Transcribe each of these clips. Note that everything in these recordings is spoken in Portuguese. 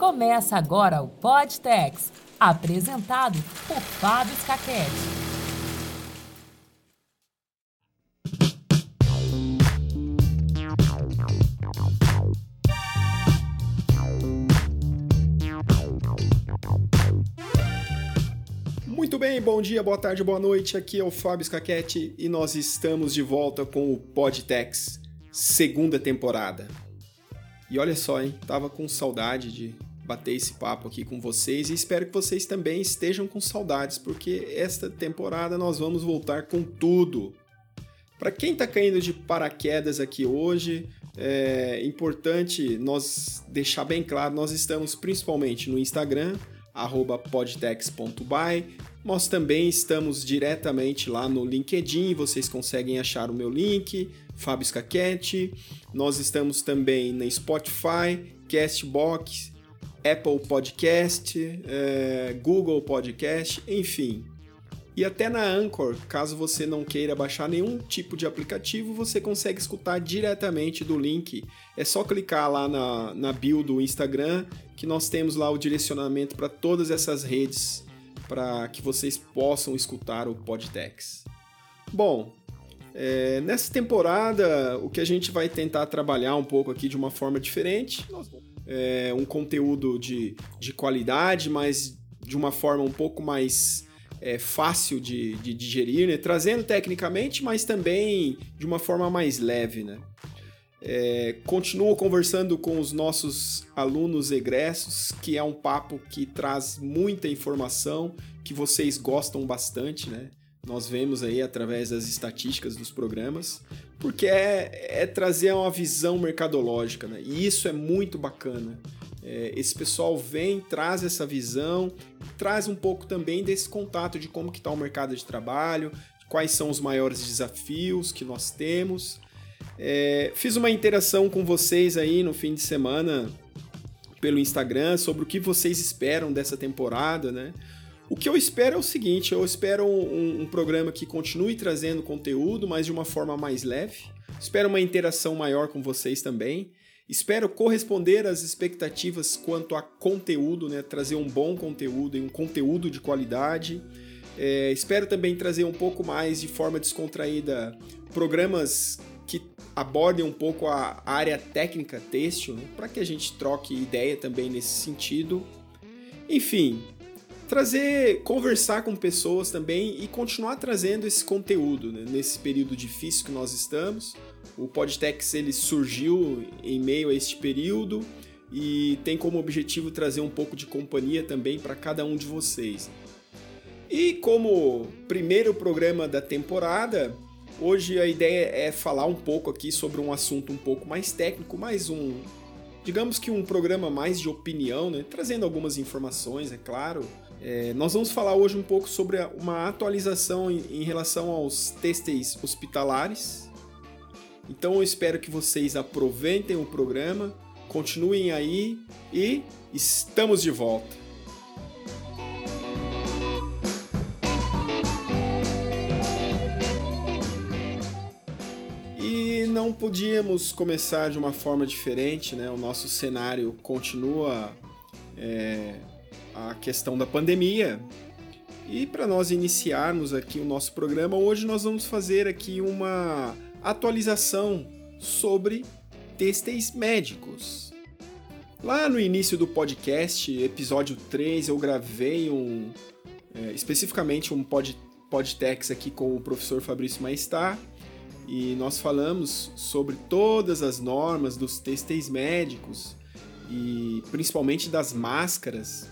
Começa agora o Podtex, apresentado por Fábio Scaquete. Muito bem, bom dia, boa tarde, boa noite. Aqui é o Fábio Scaquete e nós estamos de volta com o Podtex, segunda temporada. E olha só, hein? Tava com saudade de bater esse papo aqui com vocês e espero que vocês também estejam com saudades, porque esta temporada nós vamos voltar com tudo. Para quem está caindo de paraquedas aqui hoje, é importante nós deixar bem claro, nós estamos principalmente no Instagram, podtex.by. Nós também estamos diretamente lá no LinkedIn, vocês conseguem achar o meu link, Fábio Scaquete. Nós estamos também na Spotify, Castbox, Apple Podcast, é, Google Podcast, enfim. E até na Anchor, caso você não queira baixar nenhum tipo de aplicativo, você consegue escutar diretamente do link. É só clicar lá na, na bio do Instagram, que nós temos lá o direcionamento para todas essas redes, para que vocês possam escutar o Podtex. Bom, é, nessa temporada, o que a gente vai tentar trabalhar um pouco aqui de uma forma diferente, é um conteúdo de, de qualidade, mas de uma forma um pouco mais é, fácil de, de digerir, né? trazendo tecnicamente, mas também de uma forma mais leve. Né? É, continuo conversando com os nossos alunos egressos, que é um papo que traz muita informação, que vocês gostam bastante, né? Nós vemos aí através das estatísticas dos programas, porque é, é trazer uma visão mercadológica, né? E isso é muito bacana. É, esse pessoal vem, traz essa visão, traz um pouco também desse contato de como que está o mercado de trabalho, quais são os maiores desafios que nós temos. É, fiz uma interação com vocês aí no fim de semana pelo Instagram sobre o que vocês esperam dessa temporada, né? O que eu espero é o seguinte: eu espero um, um, programa que continue trazendo conteúdo, mas de uma forma mais leve. Espero uma interação maior com vocês também. Espero corresponder às expectativas quanto a conteúdo, né? trazer um bom conteúdo e um conteúdo de qualidade. É, espero também trazer um pouco mais de forma descontraída programas que abordem um pouco a área técnica têxtil, né? para que a gente troque ideia também nesse sentido. Enfim, trazer, conversar com pessoas também e continuar trazendo esse conteúdo né? nesse período difícil que nós estamos. O Podtex ele surgiu em meio a este período e tem como objetivo trazer um pouco de companhia também para cada um de vocês. E como primeiro programa da temporada, hoje a ideia é falar um pouco aqui sobre um assunto um pouco mais técnico, mais um, digamos que um programa mais de opinião, né? trazendo algumas informações, é claro. É, nós vamos falar hoje um pouco sobre uma atualização em, em relação aos têxteis hospitalares, então eu espero que vocês aproveitem o programa, continuem aí e estamos de volta. E não podíamos começar de uma forma diferente, né? O nosso cenário continua é, a questão da pandemia. E para nós iniciarmos aqui o nosso programa, hoje nós vamos fazer aqui uma atualização sobre têxteis médicos. Lá no início do podcast, episódio 3, eu gravei um. É, especificamente um pod, podtex aqui com o professor Fabrício Maestar e nós falamos sobre todas as normas dos têxteis médicos e principalmente das máscaras.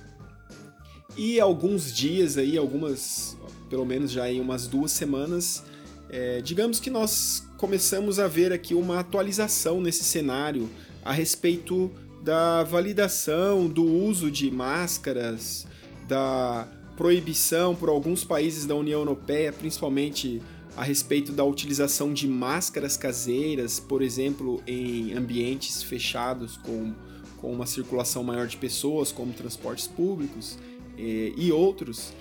E alguns dias aí, algumas, pelo menos já em umas duas semanas, é, digamos que nós começamos a ver aqui uma atualização nesse cenário a respeito da validação do uso de máscaras, da proibição por alguns países da União Europeia, principalmente a respeito da utilização de máscaras caseiras, por exemplo, em ambientes fechados com, com uma circulação maior de pessoas, como transportes públicos e, e outros.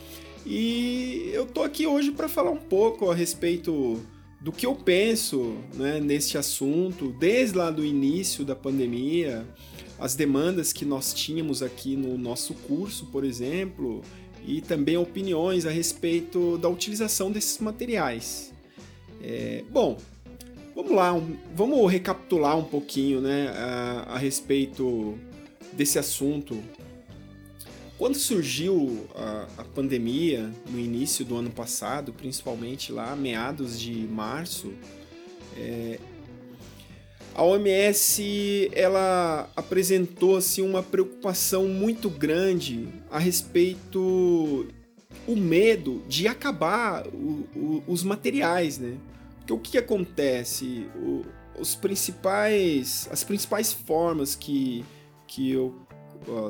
E eu tô aqui hoje para falar um pouco a respeito do que eu penso né, neste assunto, desde lá do início da pandemia, as demandas que nós tínhamos aqui no nosso curso, por exemplo, e também opiniões a respeito da utilização desses materiais. É, bom, vamos lá, um, vamos recapitular um pouquinho né, a, a respeito desse assunto. Quando surgiu a, a, pandemia, no início do ano passado, principalmente lá, meados de março, é, a OMS ela apresentou assim, uma preocupação muito grande a respeito o medo de acabar o, o, os materiais, né? Porque o que acontece? O, os principais, as principais formas que, que o,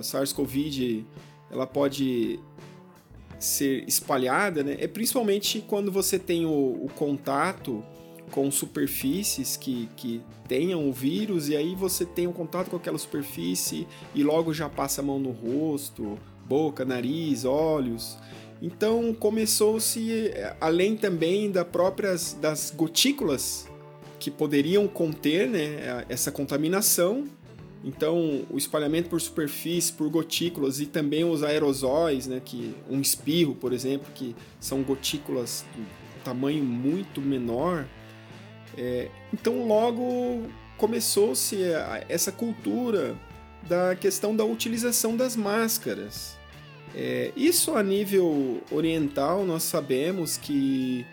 SARS-CoV ela pode ser espalhada, né? É principalmente quando você tem o, o contato com superfícies que, que tenham o vírus e aí você tem um contato com aquela superfície e logo já passa a mão no rosto, boca, nariz, olhos. Então começou-se, além também da próprias das gotículas que poderiam conter né, essa contaminação, então, o espalhamento por superfície, por gotículas e também os aerosóis, né, que um espirro, por exemplo, que são gotículas de tamanho muito menor. É, então, logo começou-se essa cultura da questão da utilização das máscaras. É, isso a nível oriental nós sabemos que,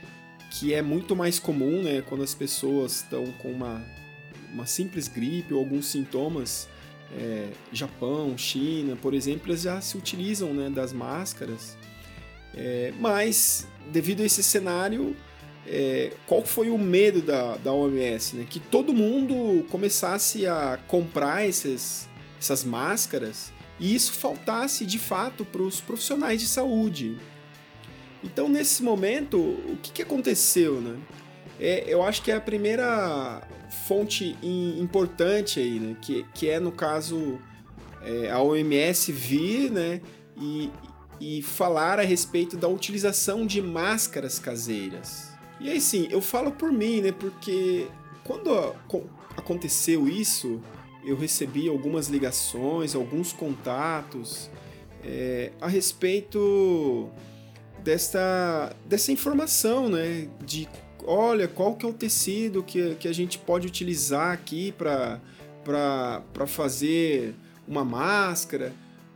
que é muito mais comum né, quando as pessoas estão com uma, uma simples gripe ou alguns sintomas. É, Japão, China, por exemplo, já se utilizam né, das máscaras. É, mas, devido a esse cenário, é, qual foi o medo da, da OMS? Né? Que todo mundo começasse a comprar esses, essas máscaras e isso faltasse de fato para os profissionais de saúde. Então, nesse momento, o que, que aconteceu? Né? É, eu acho que é a primeira fonte importante aí, né? que, que é, no caso, é, a OMS vir né? e, e falar a respeito da utilização de máscaras caseiras. E aí sim, eu falo por mim, né? Porque quando aconteceu isso, eu recebi algumas ligações, alguns contatos é, a respeito desta, dessa informação, né? De olha, qual que é o tecido que, que a gente pode utilizar aqui para fazer uma máscara.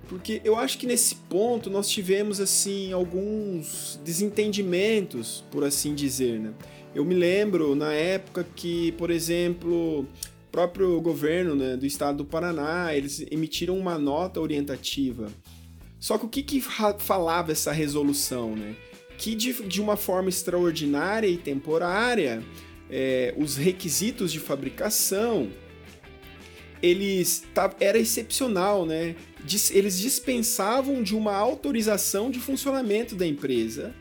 Porque eu acho que nesse ponto nós tivemos assim alguns desentendimentos, por assim dizer, né? Eu me lembro na época que, por exemplo, próprio governo né, do estado do Paraná, eles emitiram uma nota orientativa. Só que o que, que falava essa resolução? Né? Que de, de uma forma extraordinária e temporária, é, os requisitos de fabricação eles era excepcional, né? eles dispensavam de uma autorização de funcionamento da empresa.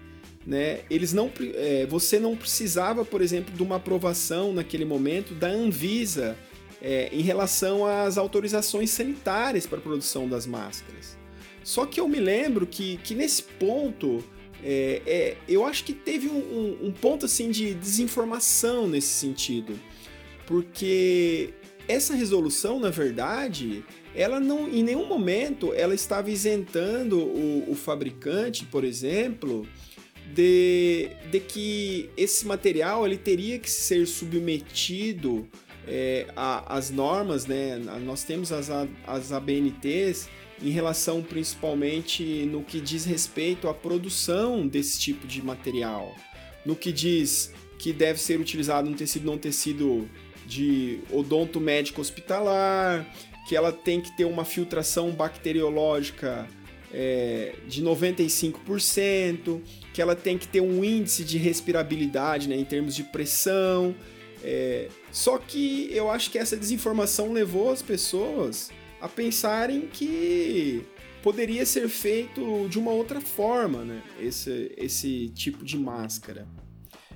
Né? Eles não, é, você não precisava, por exemplo, de uma aprovação naquele momento da Anvisa é, em relação às autorizações sanitárias para a produção das máscaras. Só que eu me lembro que, que nesse ponto, é, é, eu acho que teve um, um, um ponto assim de desinformação nesse sentido, porque essa resolução, na verdade, ela não, em nenhum momento, ela estava isentando o, o fabricante, por exemplo, de, de que esse material ele teria que ser submetido é, as normas, né? Nós temos as, as ABNTs em relação principalmente no que diz respeito à produção desse tipo de material, no que diz que deve ser utilizado um tecido não tecido de odonto médico hospitalar, que ela tem que ter uma filtração bacteriológica é, de 95%, que ela tem que ter um índice de respirabilidade né, em termos de pressão. É, só que eu acho que essa desinformação levou as pessoas a pensarem que poderia ser feito de uma outra forma, né? Esse, esse tipo de máscara.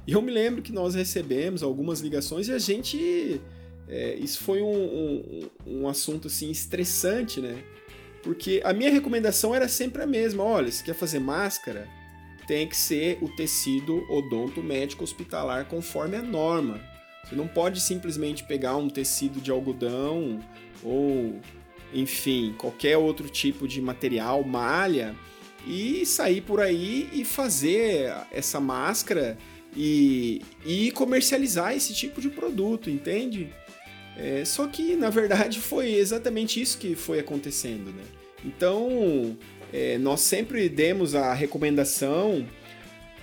E eu me lembro que nós recebemos algumas ligações e a gente. É, isso foi um, um, um, assunto assim estressante, né? Porque a minha recomendação era sempre a mesma: olha, se quer fazer máscara, tem que ser o tecido odonto médico hospitalar conforme a norma. Você não pode simplesmente pegar um tecido de algodão ou, enfim, qualquer outro tipo de material, malha, e sair por aí e fazer essa máscara e, e comercializar esse tipo de produto, entende? É, só que, na verdade, foi exatamente isso que foi acontecendo, né? Então, é, nós sempre demos a recomendação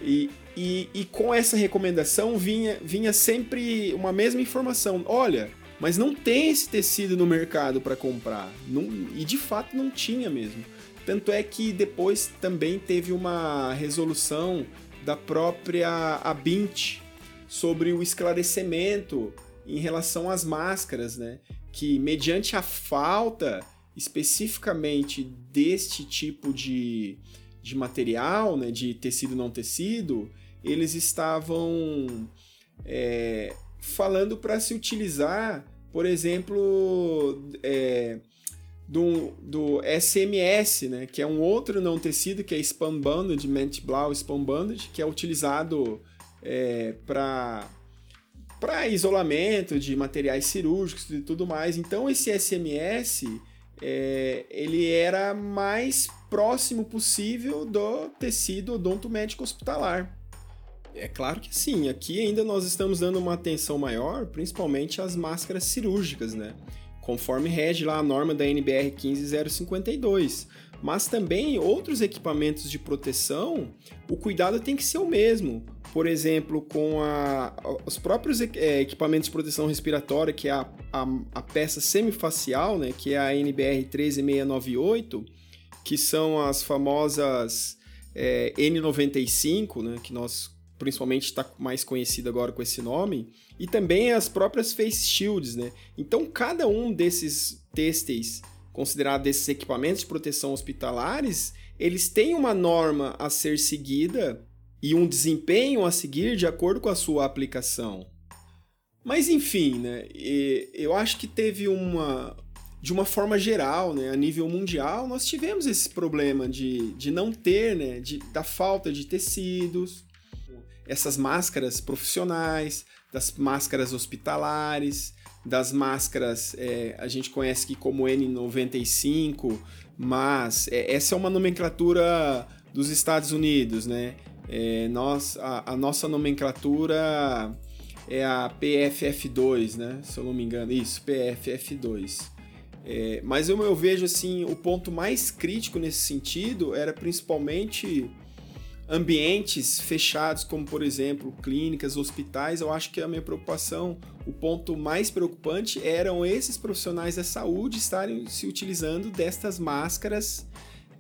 e, e, e, com essa recomendação vinha, vinha sempre uma mesma informação. Olha, mas não tem esse tecido no mercado para comprar. Não, e de fato não tinha mesmo. Tanto é que depois também teve uma resolução da própria Abint sobre o esclarecimento em relação às máscaras, né? Que mediante a falta especificamente deste tipo de, de material, né, de tecido não tecido, eles estavam é, falando para se utilizar, por exemplo, é, do, do SMS, né, que é um outro não tecido, que é Spam Banded, Ment Blau Spam Banded, que é utilizado é, para para isolamento de materiais cirúrgicos e tudo mais. Então esse SMS é, ele era mais próximo possível do tecido odontomédico hospitalar. É claro que sim, aqui ainda nós estamos dando uma atenção maior, principalmente às máscaras cirúrgicas, né? Conforme rege lá a norma da NBR 15052. Mas também outros equipamentos de proteção, o cuidado tem que ser o mesmo por exemplo, com a, os próprios é, equipamentos de proteção respiratória, que é a, a, a, peça semifacial, né, que é a NBR 13698, que são as famosas é, N95, né, que nós principalmente está mais conhecido agora com esse nome, e também as próprias face shields, né? Então, cada um desses têxteis considerados esses equipamentos de proteção hospitalares, eles têm uma norma a ser seguida e um desempenho a seguir de acordo com a sua aplicação. Mas enfim, né, eu acho que teve uma. De uma forma geral, né, a nível mundial, nós tivemos esse problema de, de não ter, né, de, da falta de tecidos, essas máscaras profissionais, das máscaras hospitalares, das máscaras, é, a gente conhece aqui como N95, mas é, essa é uma nomenclatura dos Estados Unidos, né? É, nós, a, a, nossa nomenclatura é a PFF2, né? Se eu não me engano, isso, PFF2. É, mas eu, eu vejo assim, o ponto mais crítico nesse sentido era principalmente ambientes fechados, como por exemplo clínicas, hospitais. Eu acho que a minha preocupação, o ponto mais preocupante eram esses profissionais da saúde estarem se utilizando destas máscaras.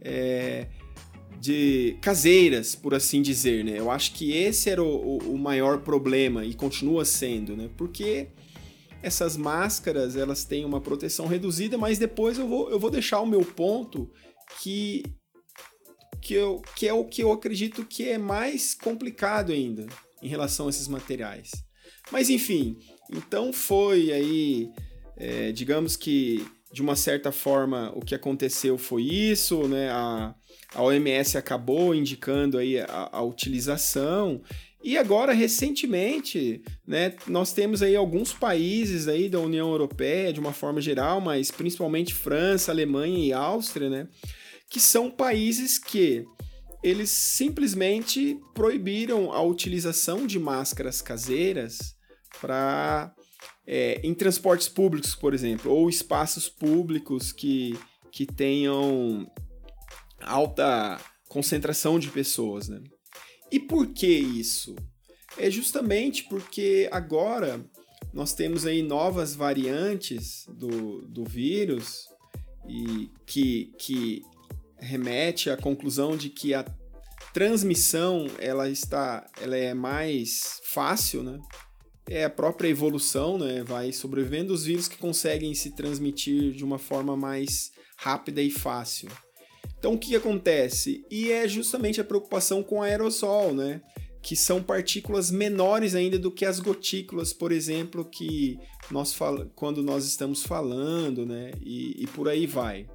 É, de caseiras, por assim dizer, né? Eu acho que esse era o, o, maior problema e continua sendo, né? Porque essas máscaras elas têm uma proteção reduzida, mas depois eu vou, eu vou deixar o meu ponto que que, eu, que é o que eu acredito que é mais complicado ainda em relação a esses materiais. Mas enfim, então foi aí, é, digamos que de uma certa forma o que aconteceu foi isso, né? A, a OMS acabou indicando aí a, a utilização e agora, recentemente, né, nós temos aí alguns países aí da União Europeia, de uma forma geral, mas principalmente França, Alemanha e Áustria, né, que são países que eles simplesmente proibiram a utilização de máscaras caseiras para é, em transportes públicos, por exemplo, ou espaços públicos que, que tenham alta concentração de pessoas, né? E por que isso? É justamente porque agora nós temos aí novas variantes do, do vírus e que, que remete à conclusão de que a transmissão ela está ela é mais fácil, né? É a própria evolução, né? Vai sobrevivendo os vírus que conseguem se transmitir de uma forma mais rápida e fácil. Então o que, acontece? E é justamente a preocupação com aerossol, né? Que são partículas menores ainda do que as gotículas, por exemplo, que nós fal... quando nós estamos falando, né? E, e por aí vai.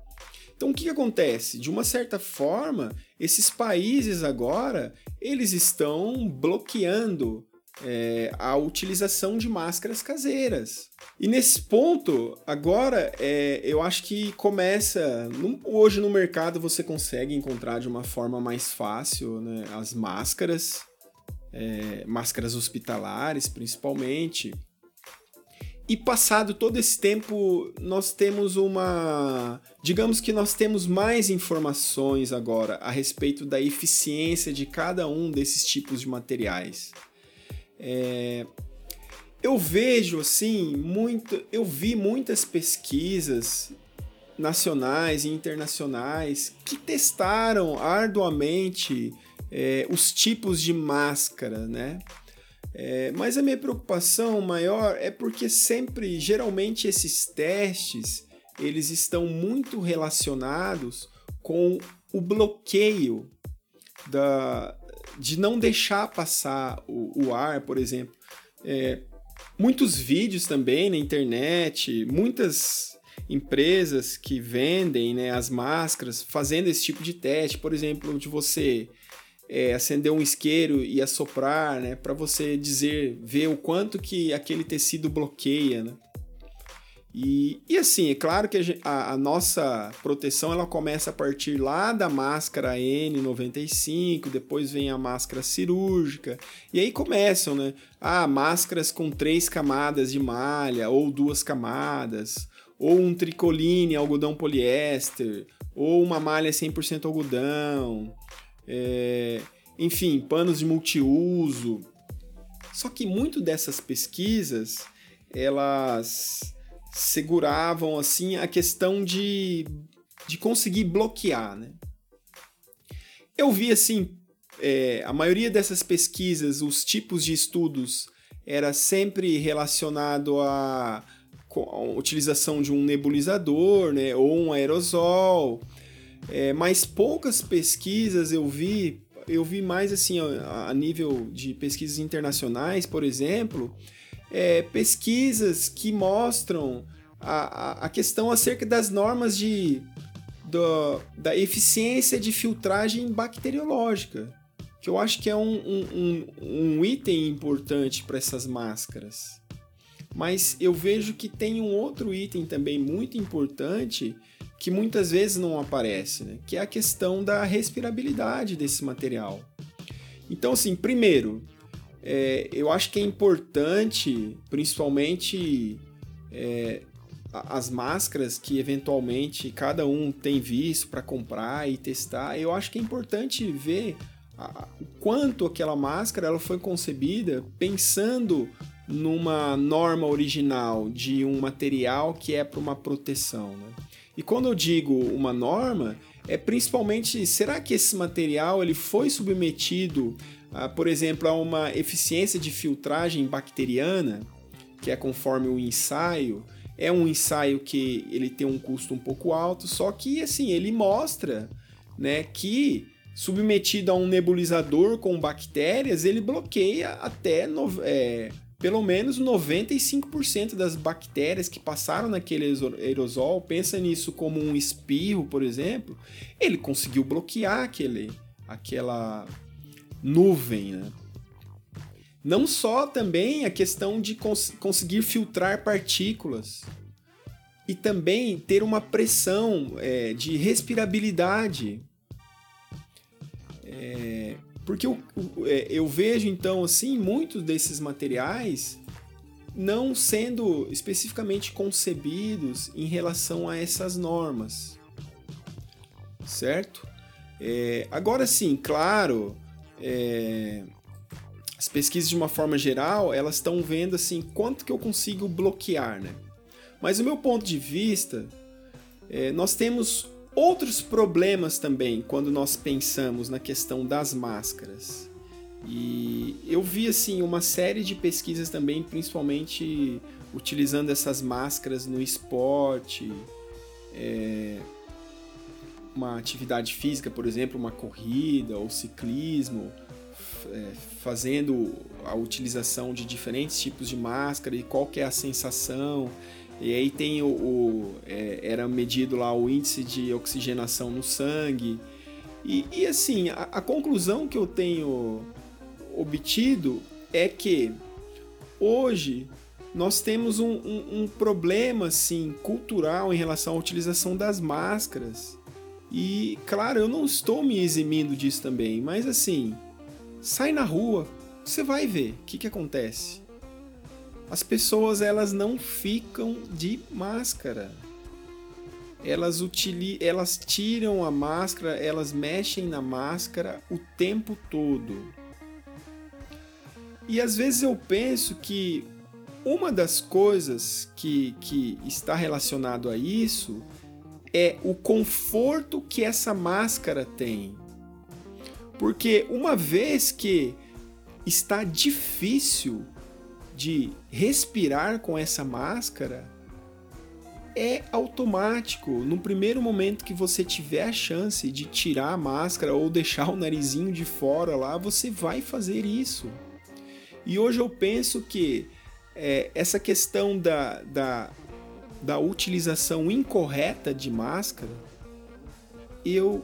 Então o que, que acontece? De uma certa forma, esses países agora eles estão bloqueando é, a utilização de máscaras caseiras. E nesse ponto, agora, é, eu acho que começa. No, hoje no mercado você consegue encontrar de uma forma mais fácil né, as máscaras, é, máscaras hospitalares principalmente. E passado todo esse tempo, nós temos uma. Digamos que nós temos mais informações agora a respeito da eficiência de cada um desses tipos de materiais. É, eu vejo assim muito, eu vi muitas pesquisas nacionais e internacionais que testaram arduamente é, os tipos de máscara, né? É, mas a minha preocupação maior é porque sempre, geralmente, esses testes eles estão muito relacionados com o bloqueio da, de não deixar passar o, o ar, por exemplo. É, muitos vídeos também na internet, muitas empresas que vendem né, as máscaras fazendo esse tipo de teste, por exemplo, de você é, acender um isqueiro e assoprar, né, para você dizer, ver o quanto que aquele tecido bloqueia, né? E, e assim, é claro que a, a, nossa proteção ela começa a partir lá da máscara N95, depois vem a máscara cirúrgica, e aí começam, né? Ah, máscaras com três camadas de malha, ou duas camadas, ou um tricoline, algodão poliéster, ou uma malha 100% algodão, é, enfim, panos de multiuso. Só que muito dessas pesquisas, elas seguravam assim a questão de, de conseguir bloquear, né? Eu vi assim, é, a maioria dessas pesquisas, os tipos de estudos era sempre relacionado a, utilização de um nebulizador, né, ou um aerosol, é, mas poucas pesquisas eu vi, eu vi mais assim a, a nível de pesquisas internacionais, por exemplo, é, pesquisas que mostram a, a, questão acerca das normas de, da eficiência de filtragem bacteriológica, que eu acho que é um, um, um, um item importante para essas máscaras. Mas eu vejo que tem um outro item também muito importante que muitas vezes não aparece, né? que é a questão da respirabilidade desse material. Então, assim, primeiro, é, eu acho que é importante, principalmente é, as máscaras que eventualmente cada um tem visto para comprar e testar, eu acho que é importante ver o quanto aquela máscara ela foi concebida pensando numa norma original de um material que é para uma proteção. Né? E quando eu digo uma norma, é principalmente será que esse material ele foi submetido ah, por exemplo, a uma eficiência de filtragem bacteriana, que é conforme o ensaio. É um ensaio que ele tem um custo um pouco alto, só que assim, ele mostra né, que submetido a um nebulizador com bactérias, ele bloqueia até no, é, pelo menos 95% das bactérias que passaram naquele aerosol. Pensa nisso como um espirro, por exemplo. Ele conseguiu bloquear aquele, aquela nuvem, né? Não só também a questão de cons conseguir filtrar partículas e também ter uma pressão é, de respirabilidade. É, porque eu, é, eu vejo então assim muitos desses materiais não sendo especificamente concebidos em relação a essas normas, certo? É, agora sim, claro, é, as pesquisas de uma forma geral, elas estão vendo assim quanto que eu consigo bloquear, né? Mas do meu ponto de vista, é, nós temos outros problemas também quando nós pensamos na questão das máscaras. E eu vi assim uma série de pesquisas também, principalmente utilizando essas máscaras no esporte, é, uma atividade física, por exemplo, uma corrida ou ciclismo, é, fazendo a utilização de diferentes tipos de máscara e qual é a sensação. E aí tem o, o é, era medido lá o índice de oxigenação no sangue. E, e assim, a, a conclusão que eu tenho obtido é que hoje nós temos um, um, um, problema assim cultural em relação à utilização das máscaras. E claro, eu não estou me eximindo disso também, mas assim, sai na rua, você vai ver o que, que acontece. As pessoas elas não ficam de máscara. Elas, utili elas tiram a máscara, elas mexem na máscara o tempo todo. E às vezes eu penso que uma das coisas que, que está relacionado a isso é o conforto que essa máscara tem. Porque uma vez que está difícil de respirar com essa máscara, é automático. No primeiro momento que você tiver a chance de tirar a máscara ou deixar o narizinho de fora lá, você vai fazer isso. E hoje eu penso que é, essa questão da, da, da utilização incorreta de máscara, eu,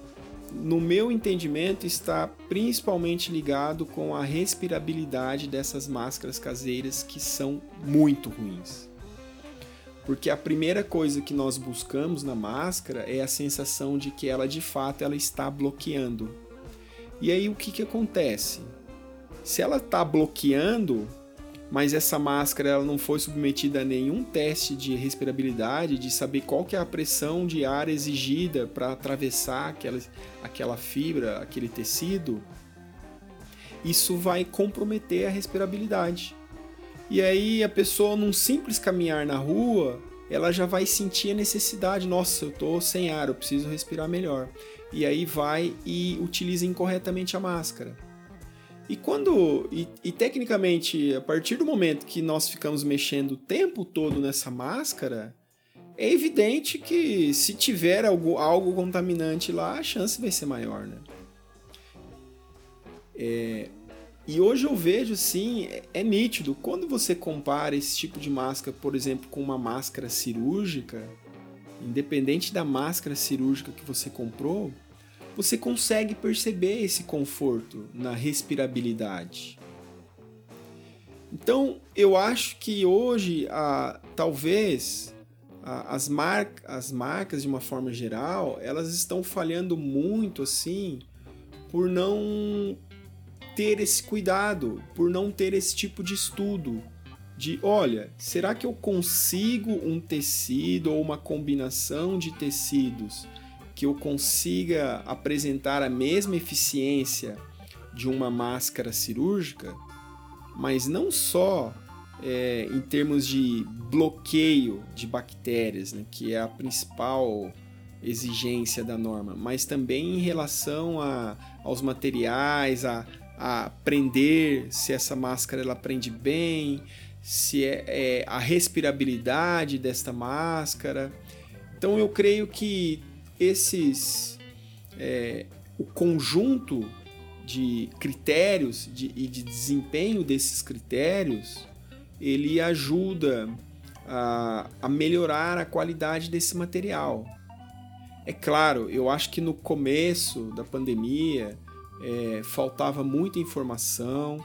no meu entendimento, está principalmente ligado com a respirabilidade dessas máscaras caseiras que são muito ruins. Porque a primeira coisa que nós buscamos na máscara é a sensação de que ela de fato ela está bloqueando. E aí o que, que acontece? Se ela está bloqueando, mas essa máscara ela não foi submetida a nenhum teste de respirabilidade, de saber qual que é a pressão de ar exigida para atravessar aquela, aquela fibra, aquele tecido, isso vai comprometer a respirabilidade. E aí a pessoa, num simples caminhar na rua, ela já vai sentir a necessidade, nossa, eu estou sem ar, eu preciso respirar melhor. E aí vai e utiliza incorretamente a máscara. E quando. E, e, tecnicamente, a partir do momento que nós ficamos mexendo o tempo todo nessa máscara, é evidente que se tiver algo, algo contaminante lá, a chance vai ser maior, né? É, e hoje eu vejo assim, é, é nítido, quando você compara esse tipo de máscara, por exemplo, com uma máscara cirúrgica, independente da máscara cirúrgica que você comprou, você consegue perceber esse conforto na respirabilidade. Então, eu acho que hoje, a, talvez, a, as, mar, as marcas, de uma forma geral, elas estão falhando muito, assim, por não ter esse cuidado, por não ter esse tipo de estudo. De, olha, será que eu consigo um tecido ou uma combinação de tecidos que eu consiga apresentar a mesma eficiência de uma máscara cirúrgica, mas não só é, em termos de bloqueio de bactérias, né, que é a principal exigência da norma, mas também em relação a, aos materiais, a, a prender, se essa máscara ela prende bem, se é, é a respirabilidade desta máscara. Então eu creio que esses é, o conjunto de critérios de, e de desempenho desses critérios ele ajuda a, a melhorar a qualidade desse material. É claro, eu acho que no começo da pandemia é, faltava muita informação,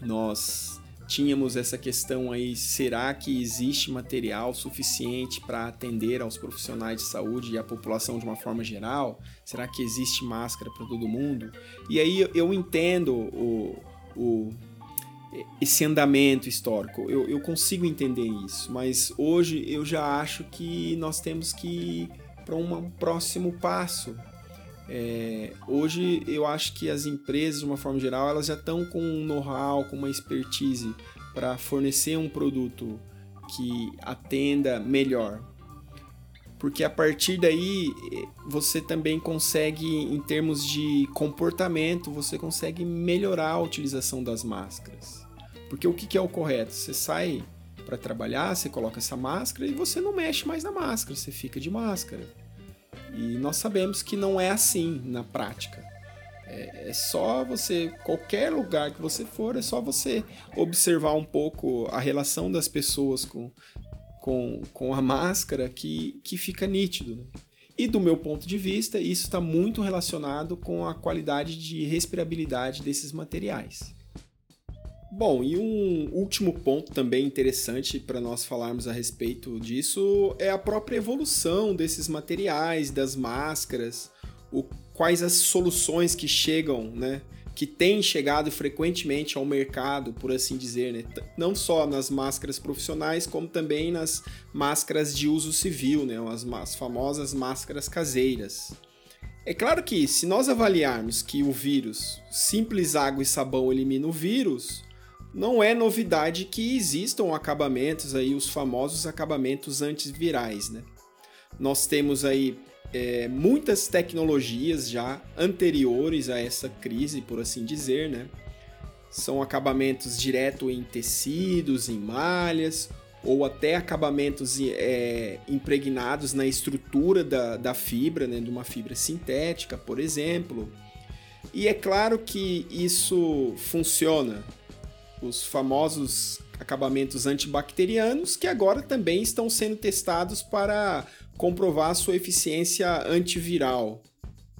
nós tínhamos essa questão aí: será que existe material suficiente para atender aos profissionais de saúde e à população de uma forma geral? Será que existe máscara para todo mundo? E aí eu entendo o, o esse andamento histórico, eu, eu consigo entender isso, mas hoje eu já acho que nós temos que ir para um próximo passo. É, hoje eu acho que as empresas, de uma forma geral, elas já estão com um know-how, com uma expertise para fornecer um produto que atenda melhor. Porque a partir daí você também consegue, em termos de comportamento, você consegue melhorar a utilização das máscaras. Porque o que é o correto? Você sai para trabalhar, você coloca essa máscara e você não mexe mais na máscara, você fica de máscara. E nós sabemos que não é assim na prática. É, é, só você, qualquer lugar que você for, é só você observar um pouco a relação das pessoas com, com, com a máscara que, que fica nítido. Né? E do meu ponto de vista, isso está muito relacionado com a qualidade de respirabilidade desses materiais. Bom, e um último ponto também interessante para nós falarmos a respeito disso é a própria evolução desses materiais, das máscaras, o, quais as soluções que chegam, né? Que têm chegado frequentemente ao mercado, por assim dizer, né? Não só nas máscaras profissionais, como também nas máscaras de uso civil, né? As, as famosas máscaras caseiras. É claro que se nós avaliarmos que o vírus, simples água e sabão elimina o vírus, não é novidade que existam acabamentos aí, os famosos acabamentos antivirais, né? Nós temos aí é, muitas tecnologias já anteriores a essa crise, por assim dizer, né? São acabamentos direto em tecidos, em malhas, ou até acabamentos é, impregnados na estrutura da, da fibra, né? De uma fibra sintética, por exemplo. E é claro que isso funciona os famosos acabamentos antibacterianos, que agora também estão sendo testados para comprovar sua eficiência antiviral,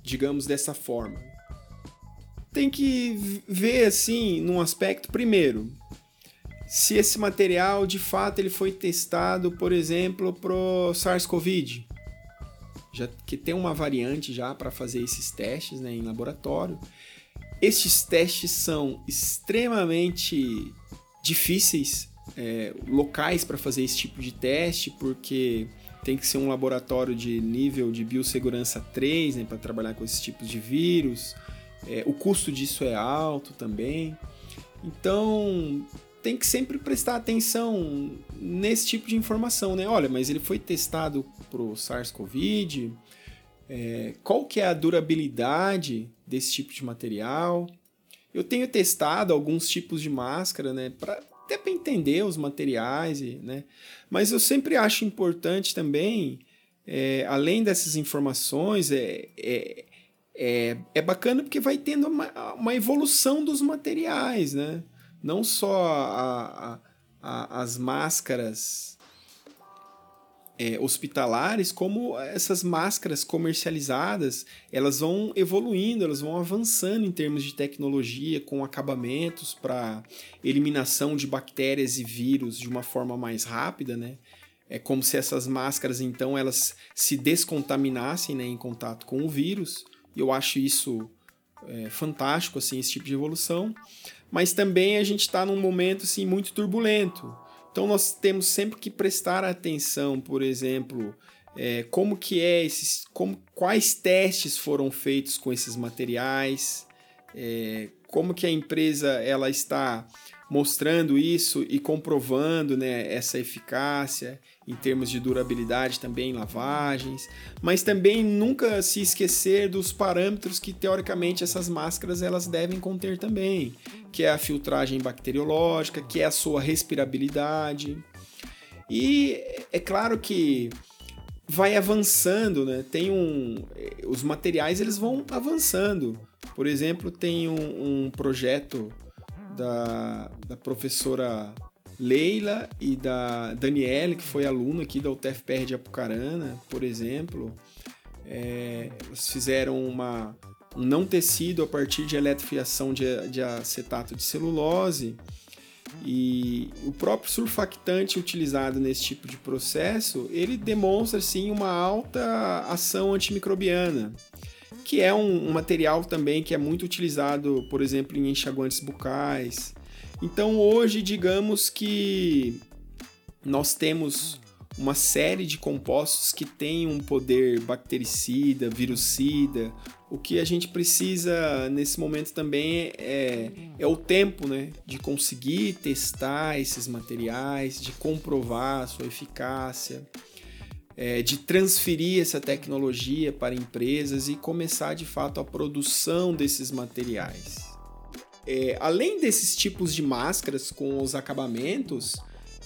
digamos dessa forma. Tem que ver assim, num aspecto primeiro, se esse material de fato ele foi testado, por exemplo, pro SARS-CoV, já que tem uma variante já para fazer esses testes né, em laboratório. Estes testes são extremamente difíceis, é, locais para fazer esse tipo de teste, porque tem que ser um laboratório de nível de biossegurança 3 né, para trabalhar com esses tipos de vírus. É, o custo disso é alto também. Então tem que sempre prestar atenção nesse tipo de informação, né? Olha, mas ele foi testado para o SARS-CoV, é, qual que é a durabilidade desse tipo de material. Eu tenho testado alguns tipos de máscara, né, para até para entender os materiais, né? Mas eu sempre acho importante também, é, além dessas informações, é, é, é, é, bacana porque vai tendo uma, uma evolução dos materiais, né? Não só a, a, a, as máscaras é, hospitalares, como essas máscaras comercializadas, elas vão evoluindo, elas vão avançando em termos de tecnologia, com acabamentos para eliminação de bactérias e vírus de uma forma mais rápida, né? É como se essas máscaras, então, elas se descontaminassem né, em contato com o vírus. E eu acho isso é, fantástico, assim, esse tipo de evolução. Mas também a gente está num momento, assim, muito turbulento então nós temos sempre que prestar atenção, por exemplo, é, como que é esses, como, quais testes foram feitos com esses materiais, é, como que a empresa ela está mostrando isso e comprovando né, essa eficácia em termos de durabilidade também lavagens, mas também nunca se esquecer dos parâmetros que teoricamente essas máscaras elas devem conter também que é a filtragem bacteriológica, que é a sua respirabilidade. E é claro que vai avançando, né? Tem um, os materiais eles vão avançando. Por exemplo, tem um, um projeto da, da professora Leila e da Daniele, que foi aluna aqui da UTFPR de Apucarana, por exemplo. É, eles fizeram uma, um não tecido a partir de eletrofiação de, de acetato de celulose. E o próprio surfactante utilizado nesse tipo de processo, ele demonstra sim uma alta ação antimicrobiana, que é um, um material também que é muito utilizado, por exemplo, em enxaguantes bucais. Então hoje, digamos que nós temos uma série de compostos que têm um poder bactericida, virucida. O que a gente precisa nesse momento também é, é o tempo né, de conseguir testar esses materiais, de comprovar a sua eficácia, é, de transferir essa tecnologia para empresas e começar de fato a produção desses materiais. É, além desses tipos de máscaras com os acabamentos,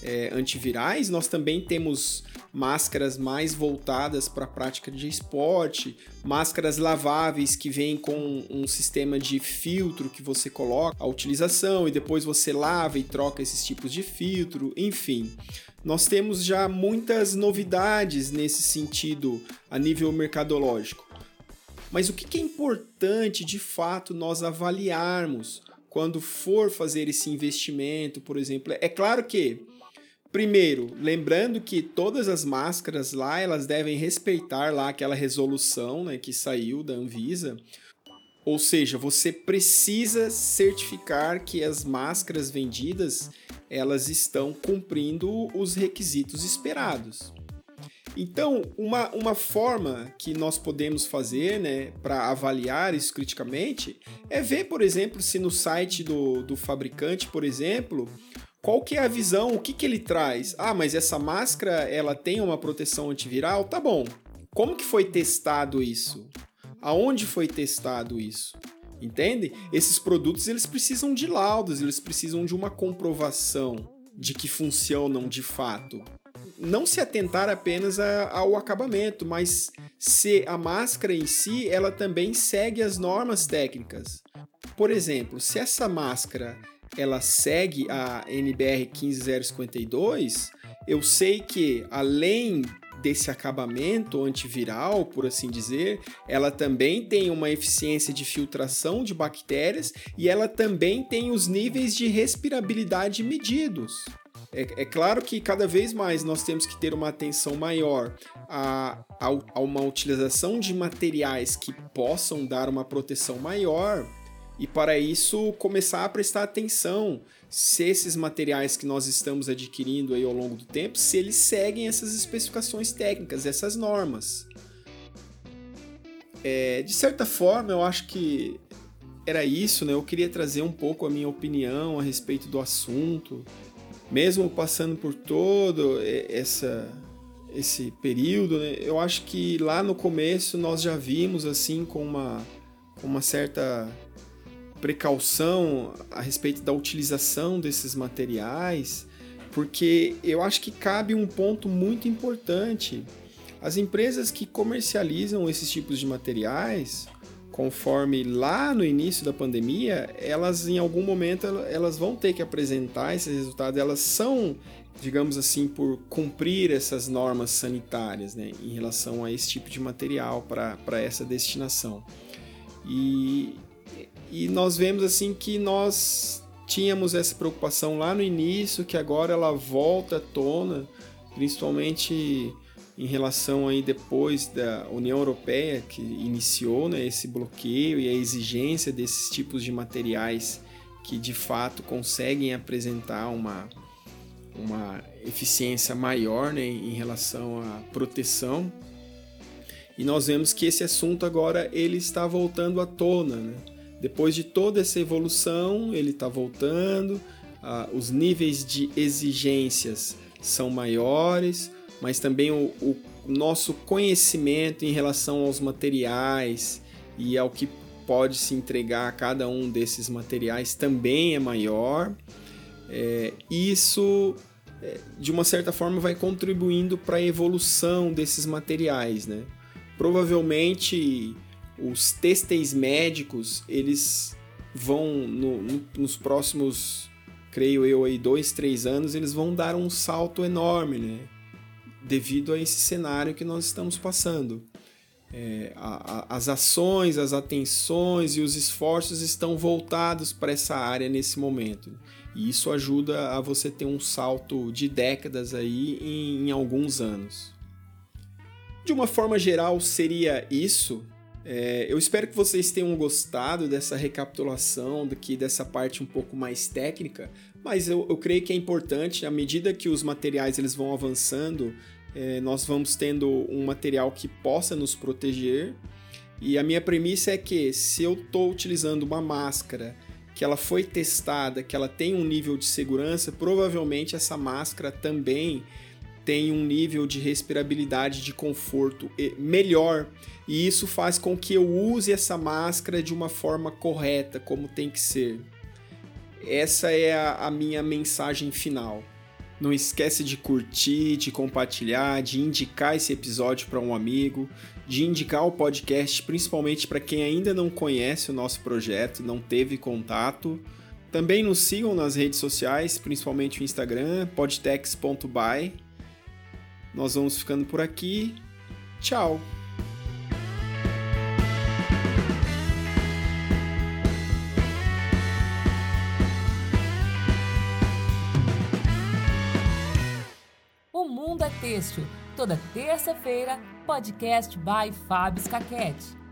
é, antivirais, nós também temos máscaras mais voltadas para a prática de esporte, máscaras laváveis que vêm com um sistema de filtro que você coloca a utilização e depois você lava e troca esses tipos de filtro, enfim. Nós temos já muitas novidades nesse sentido a nível mercadológico. Mas o que é importante de fato nós avaliarmos quando for fazer esse investimento, por exemplo? É claro que Primeiro, lembrando que todas as máscaras lá, elas devem respeitar lá aquela resolução né, que saiu da Anvisa. Ou seja, você precisa certificar que as máscaras vendidas, elas estão cumprindo os requisitos esperados. Então, uma, uma forma que nós podemos fazer né, para avaliar isso criticamente é ver, por exemplo, se no site do, do fabricante, por exemplo, qual que é a visão, o que, que ele traz? Ah, mas essa máscara, ela tem uma proteção antiviral? Tá bom. Como que foi testado isso? Aonde foi testado isso? Entende? Esses produtos, eles precisam de laudos, eles precisam de uma comprovação de que funcionam de fato. Não se atentar apenas a, ao acabamento, mas se a máscara em si, ela também segue as normas técnicas. Por exemplo, se essa máscara ela segue a NBR 15052, eu sei que além desse acabamento antiviral, por assim dizer, ela também tem uma eficiência de filtração de bactérias e ela também tem os níveis de respirabilidade medidos. É, é, claro que cada vez mais nós temos que ter uma atenção maior a, a, a uma utilização de materiais que possam dar uma proteção maior e para isso começar a prestar atenção se esses materiais que nós estamos adquirindo aí ao longo do tempo, se eles seguem essas especificações técnicas, essas normas. É, de certa forma, eu acho que era isso, né? Eu queria trazer um pouco a minha opinião a respeito do assunto, mesmo passando por todo essa esse período, né? Eu acho que lá no começo nós já vimos assim com uma uma certa precaução a respeito da utilização desses materiais, porque eu acho que cabe um ponto muito importante. As empresas que comercializam esses tipos de materiais, conforme lá no início da pandemia, elas em algum momento elas vão ter que apresentar esses resultados. Elas são, digamos assim, por cumprir essas normas sanitárias, né, em relação a esse tipo de material para essa destinação. E e nós vemos assim que nós tínhamos essa preocupação lá no início, que agora ela volta à tona, principalmente em relação aí depois da União Europeia que iniciou né, esse bloqueio e a exigência desses tipos de materiais que de fato conseguem apresentar uma, uma eficiência maior né, em relação à proteção. E nós vemos que esse assunto agora ele está voltando à tona. Né? Depois de toda essa evolução, ele está voltando, os níveis de exigências são maiores, mas também o, o nosso conhecimento em relação aos materiais e ao que pode se entregar a cada um desses materiais também é maior. É, isso, é, de uma certa forma, vai contribuindo para a evolução desses materiais. Né? Provavelmente os têxteis médicos, eles vão, no, no, nos próximos, creio eu, aí, dois, três anos, eles vão dar um salto enorme, né? Devido a esse cenário que nós estamos passando. É, a, a, as ações, as atenções e os esforços estão voltados para essa área nesse momento. E isso ajuda a você ter um salto de décadas aí em, em alguns anos. De uma forma geral, seria isso é, eu espero que vocês tenham gostado dessa recapitulação daqui dessa parte um pouco mais técnica, mas eu, eu creio que é importante, à medida que os materiais eles vão avançando, é, nós vamos tendo um material que possa nos proteger. E a minha premissa é que se eu estou utilizando uma máscara que ela foi testada, que ela tem um nível de segurança, provavelmente essa máscara também tem um nível de respirabilidade, de conforto melhor. E isso faz com que eu use essa máscara de uma forma correta, como tem que ser. Essa é a, a minha mensagem final. Não esquece de curtir, de compartilhar, de indicar esse episódio para um amigo, de indicar o podcast principalmente para quem ainda não conhece o nosso projeto, não teve contato. Também nos sigam nas redes sociais, principalmente o Instagram, podtex.by. Nós vamos ficando por aqui. Tchau! O Mundo é Têxtil, toda terça-feira, podcast by Fábio Scaquete.